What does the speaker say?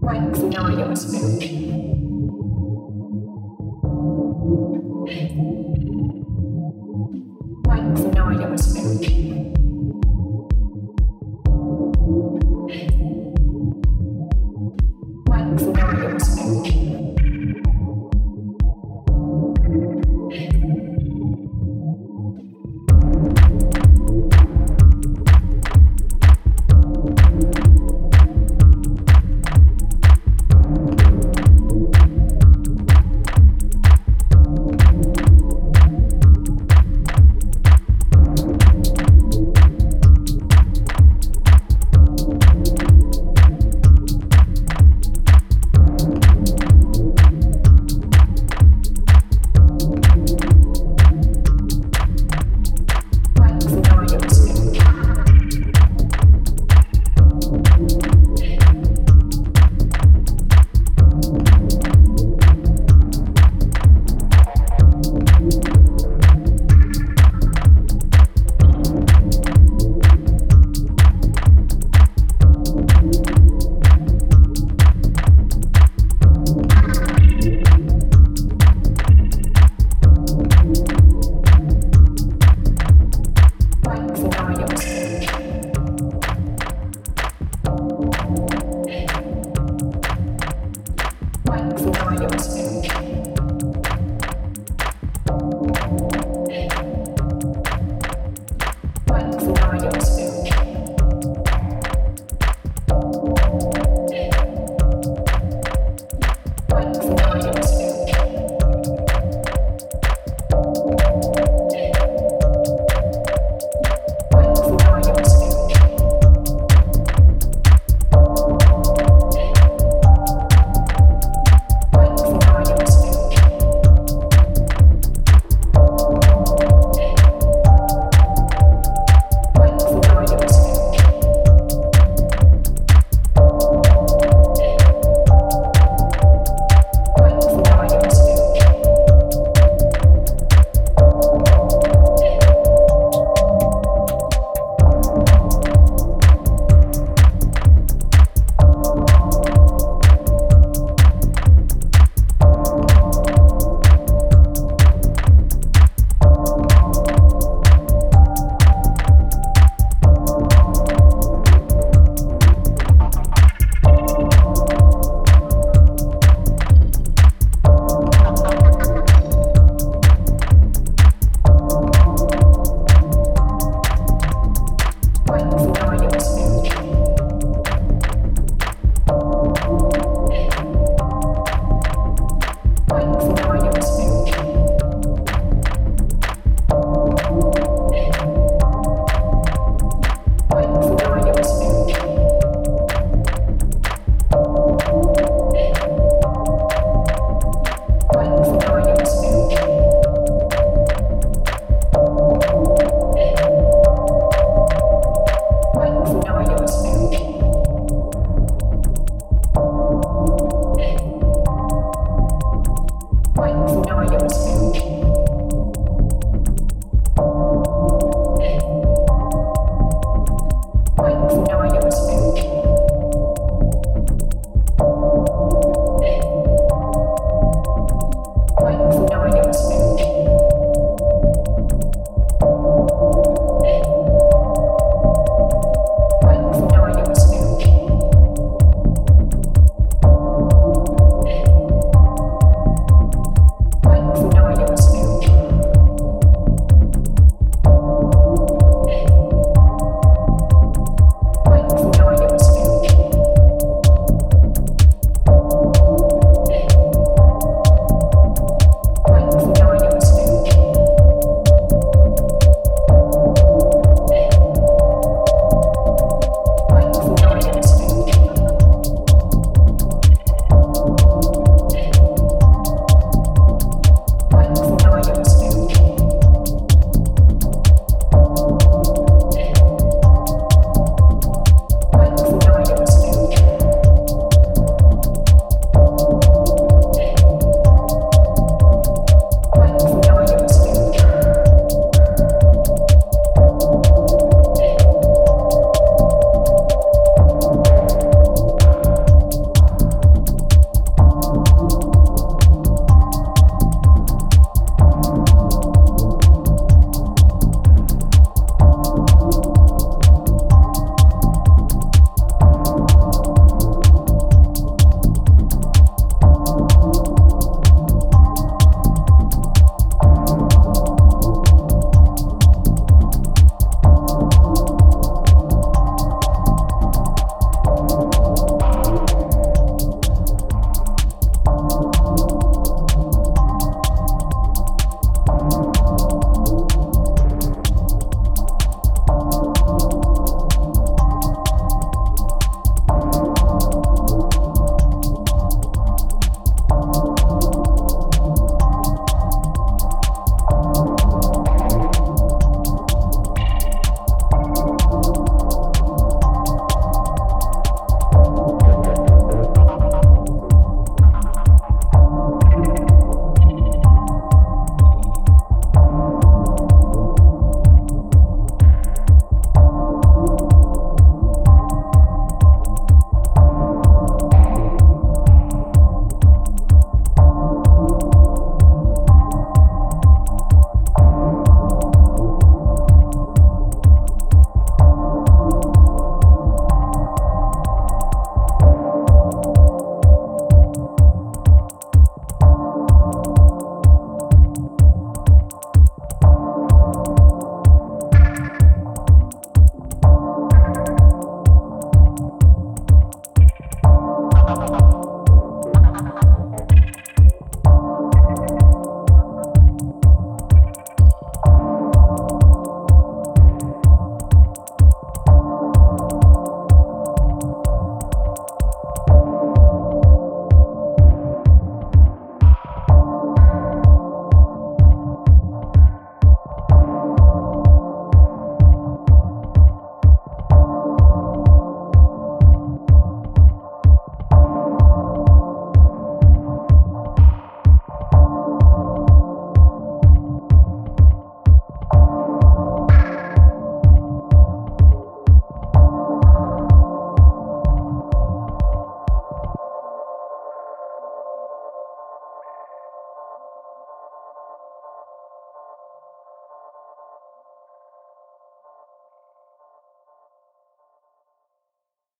Right, now get what's food. Right, now I get what's I mean, no idea.